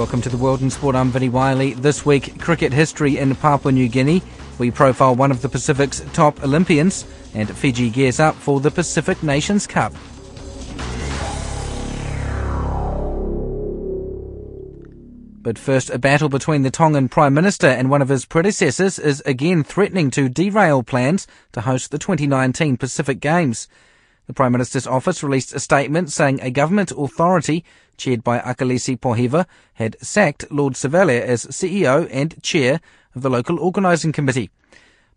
Welcome to the World in Sport. I'm Vinnie Wiley. This week, cricket history in Papua New Guinea. We profile one of the Pacific's top Olympians, and Fiji gears up for the Pacific Nations Cup. But first, a battle between the Tongan Prime Minister and one of his predecessors is again threatening to derail plans to host the 2019 Pacific Games. The Prime Minister's office released a statement saying a government authority chaired by Akilisi Pohiva had sacked Lord Sevele as CEO and chair of the local organising committee.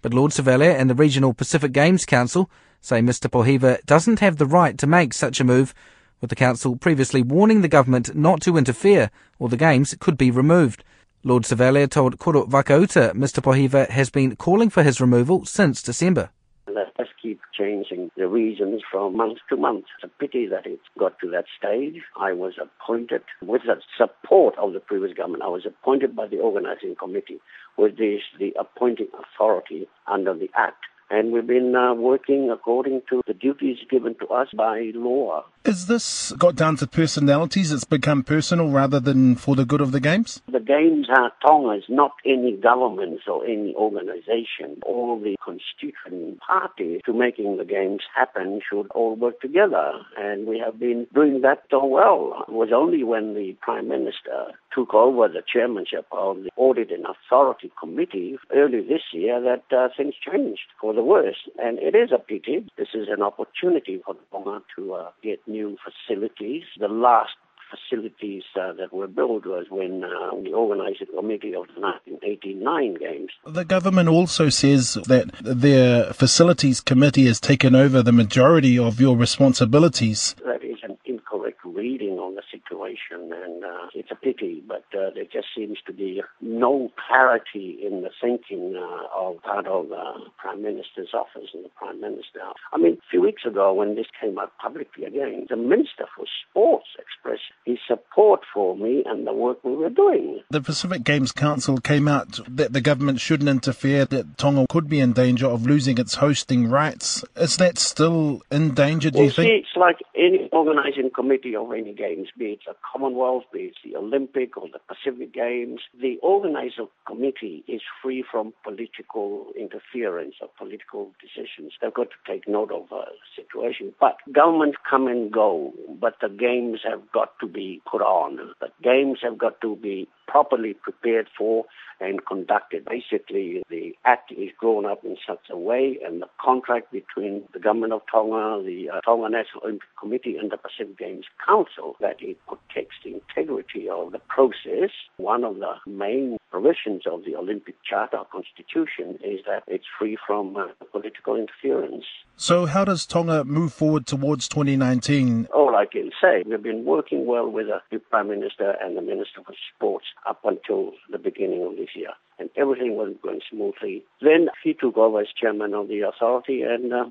But Lord Sevele and the Regional Pacific Games Council say Mr Pohiva doesn't have the right to make such a move, with the council previously warning the government not to interfere or the games could be removed. Lord Sevele told Koro Vakauta Mr Pohiva has been calling for his removal since December. Let us keep changing the reasons from month to month. It's a pity that it got to that stage. I was appointed with the support of the previous government. I was appointed by the organizing committee, which is the appointing authority under the Act and we've been uh, working according to the duties given to us by law. Is this got down to personalities? It's become personal rather than for the good of the games? The games are Tonga's, not any governments or any organization. All the constituent parties to making the games happen should all work together. And we have been doing that so well. It was only when the Prime Minister took over the chairmanship of the Audit and Authority Committee early this year that uh, things changed for the worse. And it is a pity. This is an opportunity for Tonga to uh, get new facilities. The last facilities uh, that were built was when uh, we organised the committee of the 1989 games. The government also says that their facilities committee has taken over the majority of your responsibilities. That is an incorrect reading on the situation, and uh, it's a pity, but uh, there just seems to be no clarity in the thinking uh, of part of the Prime Minister's office and the Prime Minister. I mean, a few weeks ago when this came out publicly again, the Minister for Sports expressed his support for me and the work we were doing. The Pacific Games Council came out that the government shouldn't interfere, that Tonga could be in danger of losing its hosting rights. Is that still in danger, do well, you think? See, it's like any organizing committee of any games, be it a Commonwealth, be it the Olympic or the Pacific Games. The organizer committee is free from political interference or political decisions. They've got to take note of the situation. But governments come and go, but the games have got to be put on. The games have got to be properly prepared for and conducted. Basically, the act is drawn up in such a way, and the contract between the government of Tonga, the uh, Tonga National Olympic Committee, and the Pacific Games Council that it protects the integrity of the process. One of the main provisions of the Olympic Charter Constitution is that it's free from uh, political interference. So, how does Tonga move forward towards 2019? All I can say, we've been working well with the Prime Minister and the Minister for Sports up until the beginning of this year, and everything was going smoothly. Then he took over as chairman of the authority, and uh,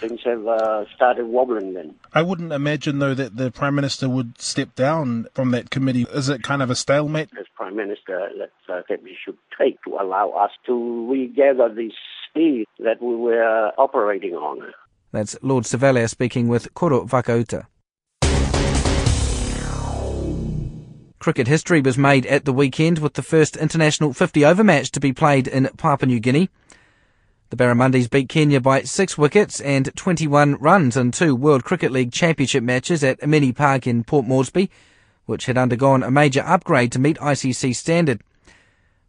things have uh, started wobbling then. I wouldn't imagine, though, that the Prime Minister would step down from that committee. Is it kind of a stalemate? As Prime Minister, that's uh, that we should take to allow us to regather the that we were operating on. That's Lord Sevele speaking with Koro Vakauta. Cricket history was made at the weekend with the first international 50 over match to be played in Papua New Guinea. The Barramundis beat Kenya by six wickets and 21 runs in two World Cricket League Championship matches at Amini Park in Port Moresby, which had undergone a major upgrade to meet ICC standard.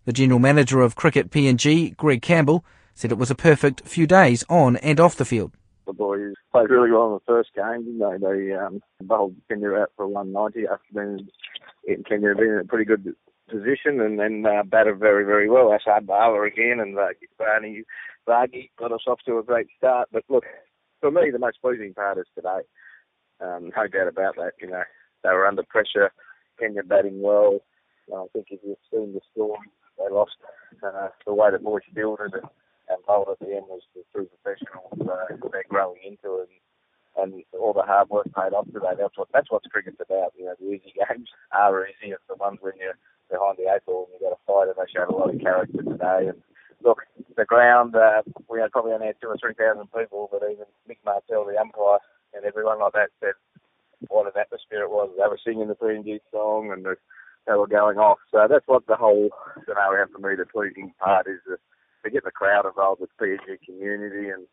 The general manager of Cricket PNG, Greg Campbell, said it was a perfect few days on and off the field. The boys played really well in the first game, didn't they? They um, bowled Kenya out for 190 after being in Kenya being in a pretty good position and then uh, batted very, very well. Assad Vala again and Barney Varghese got us off to a great start. But look, for me, the most pleasing part is today. Um, no doubt about that. You know, they were under pressure. Kenya batting well. I think if you've seen the storm, they lost uh, the way that Moish built and, and at the end was the true professionals. Uh, they're growing into it. And, and all the hard work paid off today. That's what that's what cricket's about. You know, the easy games are easy. It's the ones when you're behind the eight ball and you've got to fight. And they showed a lot of character today. And look, the ground, uh, we had probably only had two or three thousand people, but even Mick Martell, the umpire, and everyone like that said what an atmosphere it was. They were singing the PNG song and the, they were going off. So that's what the whole scenario for me, the pleasing part is to, to get the crowd involved with PNG community. And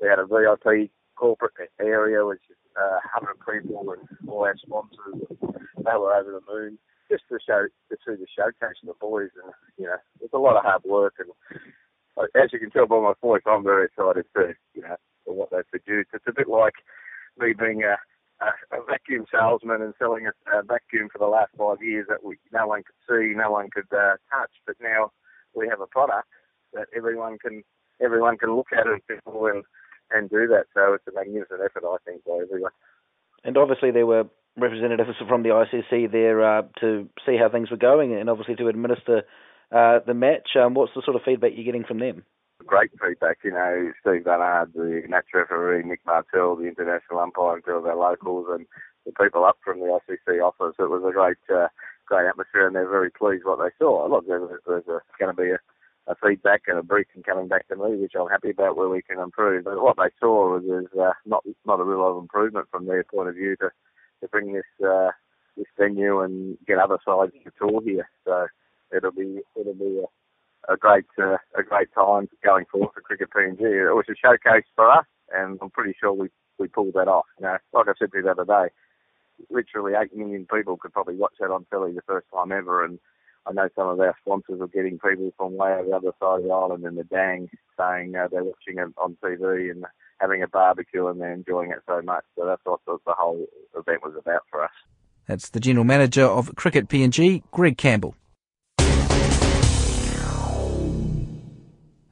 we had a VIP corporate area, which uh, 100 people and all our sponsors. They were over the moon just to show to see the showcase of the boys. And you know, it's a lot of hard work. And uh, as you can tell by my voice, I'm very excited to you know for what they've produced. It's a bit like me being a a, a vacuum salesman and selling a, a vacuum for the last five years that we, no one could see, no one could uh, touch. But now we have a product that everyone can everyone can look at and and and do that. So it's a magnificent effort, I think, by everyone. And obviously there were representatives from the ICC there uh, to see how things were going, and obviously to administer uh, the match. Um, what's the sort of feedback you're getting from them? great feedback. You know, Steve Bernard, the match referee, Mick Martell, the international umpire, and two of our locals, and the people up from the ICC office. It was a great, uh, great atmosphere, and they're very pleased what they saw. Look, there's, there's going to be a, a, feedback and a briefing coming back to me, which I'm happy about, where we can improve. But what they saw was uh, not not a real lot of improvement from their point of view to to bring this uh, this venue and get other sides to tour here. So it'll be it'll be a a great uh, a great time going forward for Cricket PNG. It was a showcase for us, and I'm pretty sure we we pulled that off. Know, like I said to you the other day, literally eight million people could probably watch that on telly the first time ever, and I know some of our sponsors are getting people from way over the other side of the island in the Dang saying uh, they're watching it on TV and having a barbecue and they're enjoying it so much. So that's what the, the whole event was about for us. That's the General Manager of Cricket PNG, Greg Campbell.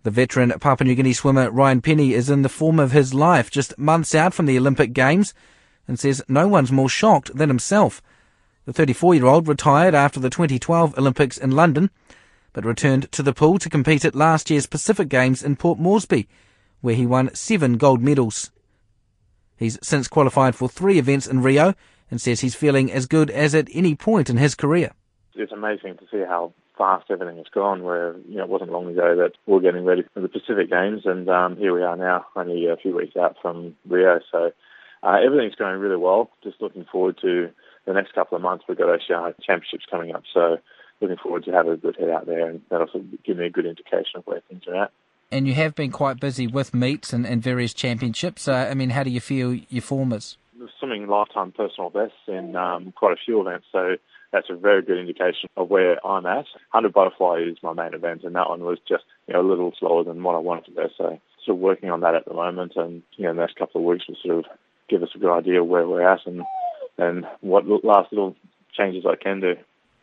The veteran Papua New Guinea swimmer Ryan Pini is in the form of his life just months out from the Olympic Games and says no one's more shocked than himself. The 34 year old retired after the 2012 Olympics in London, but returned to the pool to compete at last year's Pacific Games in Port Moresby, where he won seven gold medals. He's since qualified for three events in Rio and says he's feeling as good as at any point in his career. It's amazing to see how fast everything has gone. Where you know it wasn't long ago that we were getting ready for the Pacific Games, and um, here we are now, only a few weeks out from Rio. So uh, everything's going really well. Just looking forward to the next couple of months. We've got our championships coming up, so looking forward to having a good head out there, and that'll give me a good indication of where things are at. And you have been quite busy with meets and, and various championships. Uh, I mean, how do you feel your form is? Swimming lifetime personal bests in um, quite a few events, so that's a very good indication of where I'm at. 100 butterfly is my main event, and that one was just you know a little slower than what I wanted to go. So still working on that at the moment, and you know the next couple of weeks will sort of give us a good idea of where we're at and and what last little changes I can do.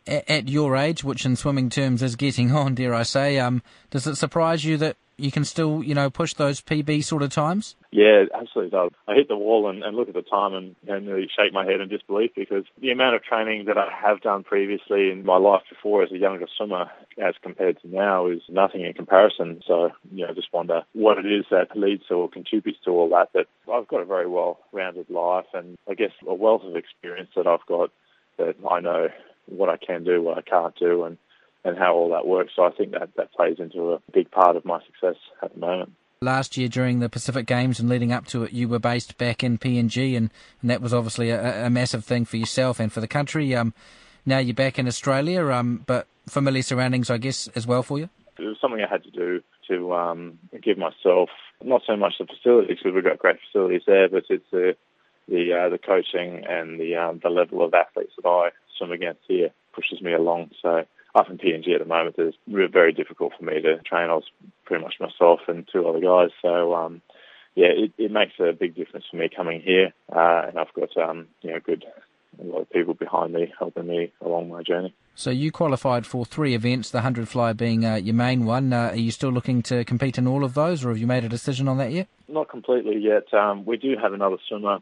At your age, which in swimming terms is getting on, dare I say, um, does it surprise you that you can still, you know, push those PB sort of times? Yeah, absolutely does. I hit the wall and, and look at the time and know, nearly shake my head in disbelief because the amount of training that I have done previously in my life before as a younger swimmer as compared to now is nothing in comparison. So, you know, just wonder what it is that leads to or contributes to all that. But I've got a very well-rounded life and I guess a wealth of experience that I've got that I know what I can do, what I can't do, and and how all that works. So I think that that plays into a big part of my success at the moment. Last year during the Pacific Games and leading up to it, you were based back in PNG, and, and that was obviously a, a, massive thing for yourself and for the country. Um, now you're back in Australia, um, but familiar surroundings, I guess, as well for you. It was something I had to do to um, give myself not so much the facilities because we've got great facilities there, but it's the the uh, the coaching and the um, the level of athletes that I swim against here pushes me along. So up in PNG at the moment, it's very difficult for me to train. I was pretty much myself and two other guys. So, um, yeah, it, it makes a big difference for me coming here, uh, and I've got um, you know good a lot of people behind me helping me along my journey. So you qualified for three events, the 100 fly being uh, your main one. Uh, are you still looking to compete in all of those, or have you made a decision on that yet? Not completely yet. Um, we do have another swimmer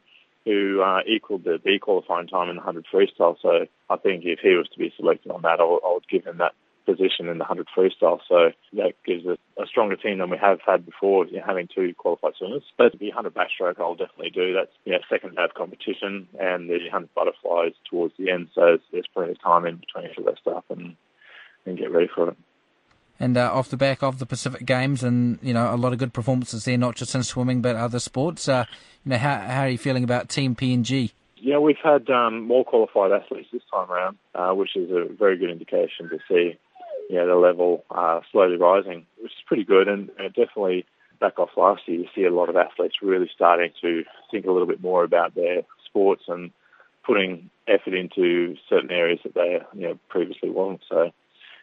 who uh, equaled the B qualifying time in the 100 freestyle. So I think if he was to be selected on that, I would, I would give him that position in the 100 freestyle. So that gives us a stronger team than we have had before, you know, having two qualified swimmers. But the 100 backstroke, I'll definitely do. That's you know, second half competition, and the 100 butterflies towards the end. So there's plenty of time in between for rest up and, and get ready for it. And uh, off the back of the Pacific Games, and you know a lot of good performances there, not just in swimming but other sports. Uh, you know, how how are you feeling about Team PNG? Yeah, we've had um, more qualified athletes this time around, uh, which is a very good indication to see the level uh, slowly rising, which is pretty good. And, definitely back off last year, you see a lot of athletes really starting to think a little bit more about their sports and putting effort into certain areas that they you know previously wasn't. So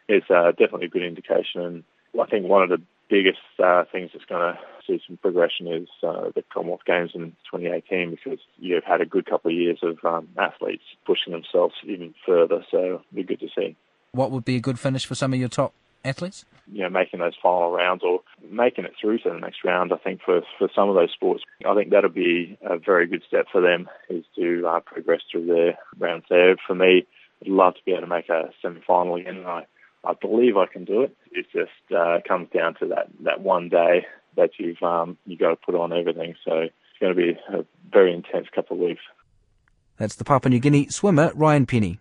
it's uh, definitely a good indication. And I think one of the biggest uh, things that's going to see some progression is uh, the Commonwealth Games in 2018 because you've had a good couple of years of um, athletes pushing themselves even further. So it'll be good to see what would be a good finish for some of your top athletes? You know, making those final rounds or making it through to the next round. I think for for some of those sports, I think that'll be a very good step for them is to uh, progress through their rounds there. For me, I'd love to be able to make a semi-final again. And I I believe I can do it. It just uh, comes down to that that one day that you've um, you got to put on everything. So it's going to be a very intense couple of weeks. That's the Papua New Guinea swimmer Ryan Pini.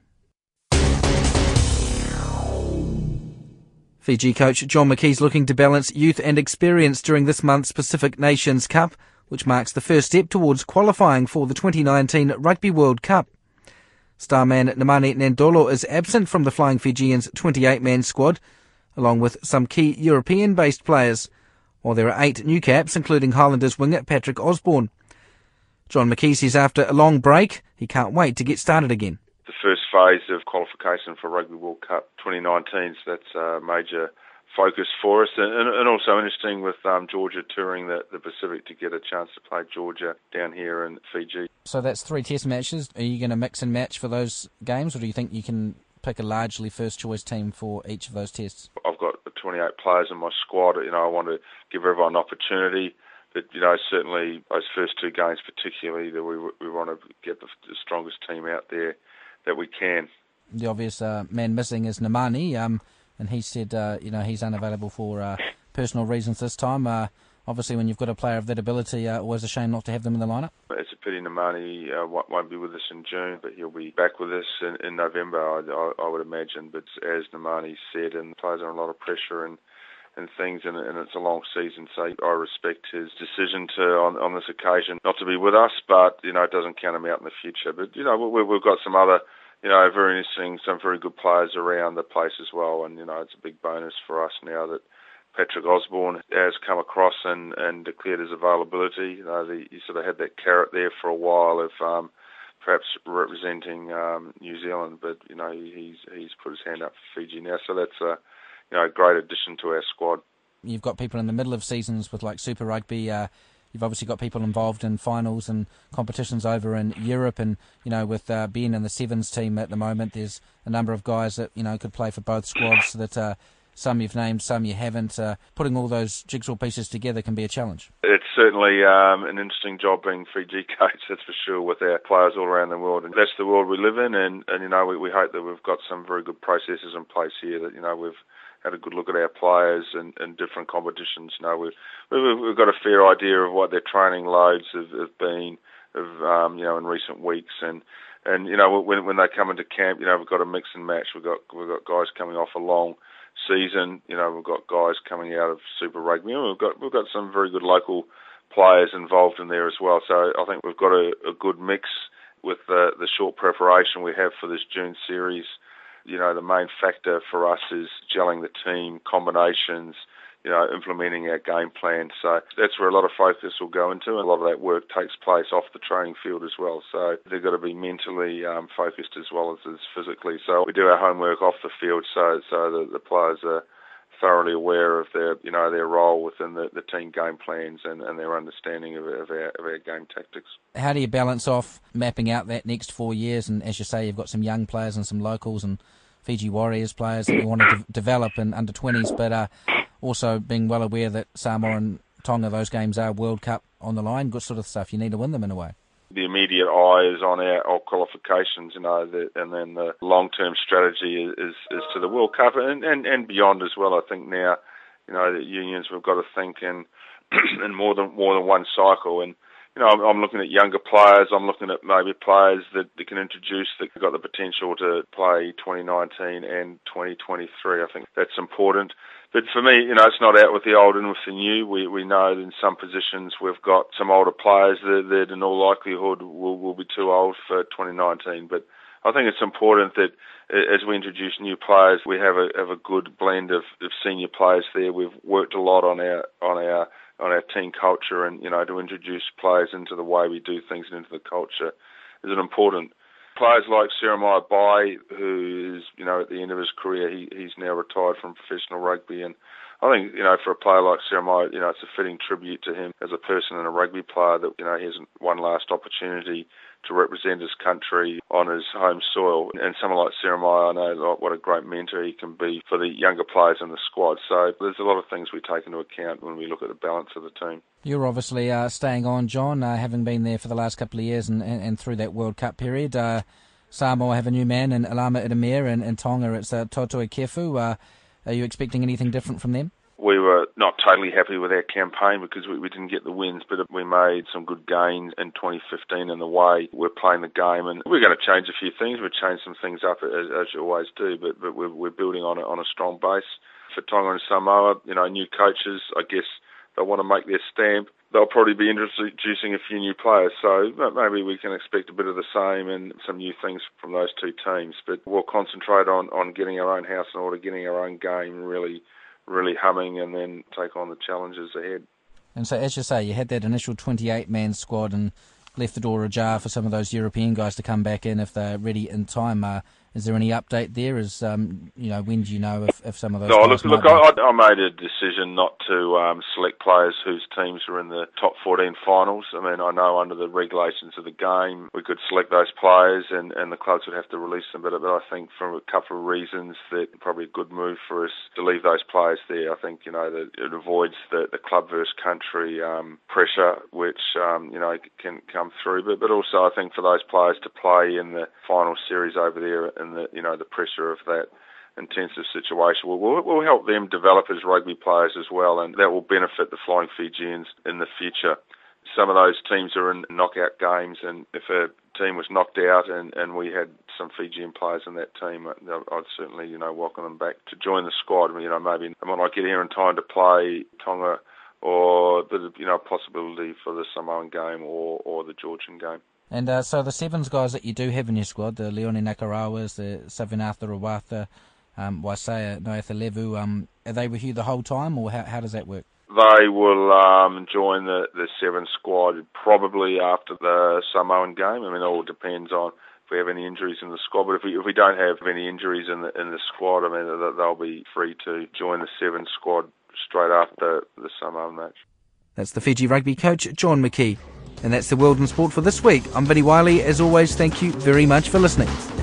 Fiji coach John McKee's looking to balance youth and experience during this month's Pacific Nations Cup, which marks the first step towards qualifying for the 2019 Rugby World Cup. Starman Nemani Nadolo is absent from the Flying Fijians 28-man squad, along with some key European-based players, while there are eight new caps, including Highlanders winger Patrick Osborne. John McKee says after a long break, he can't wait to get started again The first phase of qualification for Rugby World Cup 2019. So that's a major focus for us, and, and also interesting with um, Georgia touring the, the Pacific to get a chance to play Georgia down here in Fiji. So that's three Test matches. Are you going to mix and match for those games, or do you think you can pick a largely first choice team for each of those tests? I've got 28 players in my squad. You know, I want to give everyone an opportunity. But you know, certainly those first two games, particularly, that we we want to get the, the strongest team out there that we can. The obvious uh, man missing is Nemani. um, and he said, uh, you know, he's unavailable for uh, personal reasons this time. Uh, obviously, when you've got a player of that ability, uh, always a shame not to have them in the lineup. It's a pity Nemani uh, won't be with us in June, but he'll be back with us in, in November, I, I, I, would imagine. But as Nemani said, and players are under a lot of pressure and and things, and, and, it's a long season. So I respect his decision to, on, on this occasion, not to be with us, but you know it doesn't count him out in the future. But you know we, we've got some other, you know, very interesting, some very good players around the place as well, and you know it's a big bonus for us now that. Patrick Osborne has come across and, and declared his availability. You know, the, he sort of had that carrot there for a while of um, perhaps representing um, New Zealand, but you know he's he's put his hand up for Fiji now, so that's a you know, a great addition to our squad. You've got people in the middle of seasons with like Super Rugby. Uh, you've obviously got people involved in finals and competitions over in Europe, and you know, with uh, being in the sevens team at the moment, there's a number of guys that you know could play for both squads. That uh, some you've named, some you haven't. Uh, putting all those jigsaw pieces together can be a challenge. It's certainly um, an interesting job being Fiji coach, that's for sure, with our players all around the world. And that's the world we live in, and, and you know, we, we hope that we've got some very good processes in place here that, you know, we've had a good look at our players and, and different competitions. You know, we've, we've, got a fair idea of what their training loads have, have been, of um, you know, in recent weeks, and and you know when when they come into camp, you know, we've got a mix and match. We've got we've got guys coming off a long season. You know, we've got guys coming out of Super Rugby, we've got we've got some very good local players involved in there as well. So I think we've got a, a good mix with the the short preparation we have for this June series you know, the main factor for us is gelling the team, combinations, you know, implementing our game plan. So that's where a lot of focus will go into, and a lot of that work takes place off the training field as well. So they've got to be mentally um, focused as well as, physically. So we do our homework off the field, so so the, the players are thoroughly aware of their you know their role within the, the team game plans and, and their understanding of, of, our, of our game tactics. How do you balance off mapping out that next four years? And as you say, you've got some young players and some locals and Fiji Warriors players that you want to de- develop in under 20s, but uh, also being well aware that Samoa and Tonga, those games are World Cup on the line, good sort of stuff. You need to win them in a way the immediate eye is on our, our qualifications, you know, the, and then the long-term strategy is, is, to the World Cup and, and, and beyond as well. I think now, you know, the unions we've got to think in in more than more than one cycle. And you know, I'm, I'm looking at younger players. I'm looking at maybe players that, that can introduce that got the potential to play 2019 and 2023. I think that's important. But for me, you know, it's not out with the old and with the new. We we know that in some positions we've got some older players that, that in all likelihood will will be too old for 2019. But I think it's important that as we introduce new players, we have a have a good blend of, of senior players there. We've worked a lot on our on our on our team culture and you know to introduce players into the way we do things and into the culture is an important. Players like Seremaia Bai, who is you know at the end of his career, he he's now retired from professional rugby, and I think you know for a player like Seremaia, you know it's a fitting tribute to him as a person and a rugby player that you know he has one last opportunity to represent his country on his home soil. And someone like Seremaia, I know like, what a great mentor he can be for the younger players in the squad. So there's a lot of things we take into account when we look at the balance of the team. You're obviously uh, staying on, John, uh, having been there for the last couple of years and, and, and through that World Cup period. Uh, Samoa have a new man in Alama Ieremia and, and Tonga it's uh, Toutai Kefu. Uh, are you expecting anything different from them? we were not totally happy with our campaign because we, we didn't get the wins, but we made some good gains in 2015 in the way we're playing the game. And we're going to change a few things. We've changed some things up as, as you always do, but, but we're, we're building on a, on a strong base. For Tonga and Samoa, you know, new coaches, I guess they want to make their stamp. They'll probably be introducing a few new players, so maybe we can expect a bit of the same and some new things from those two teams. But we'll concentrate on, on getting our own house in order, getting our own game really really humming and then take on the challenges ahead. And so, as you say, you had that initial 28 man squad and left the door ajar for some of those European guys to come back in if they're ready in time. Uh, is there any update there? Is um, you know when do you know if, if some of those? No, look, look, I, I, made a decision not to um, select players whose teams are in the top 14 finals. I mean, I know under the regulations of the game we could select those players and, and the clubs would have to release them. But, but I think for a couple of reasons that probably a good move for us to leave those players there. I think you know that it avoids the, the club versus country um, pressure which um, you know can come through. But but also I think for those players to play in the final series over there and the you know the pressure of that intensive situation will, will, will help them develop as rugby players as well, and that will benefit the Flying Fijians in the future. Some of those teams are in knockout games, and if a team was knocked out and, and we had some Fijian players in that team, uh, I'd certainly you know welcome them back to join the squad. You know maybe they might get here in time to play Tonga or the you know possibility for the Samoan game or, or the Georgian game. And uh, so the sevens guys that you do have in your squad, the Leone Nakarawas, the Savenaca Rawaca, um, Waisea Levu, um, are they with you the whole time, or how, how does that work? They will um, join the, the seven squad probably after the Samoan game. I mean, it all depends on if we have any injuries in the squad. But if we if we don't have any injuries in the in the squad, I mean, they'll be free to join the seven squad straight after the Samoan match. That's the Fiji rugby coach John McKee. And that's the World in Sport for this week. I'm Vinnie Wiley. As always, thank you very much for listening.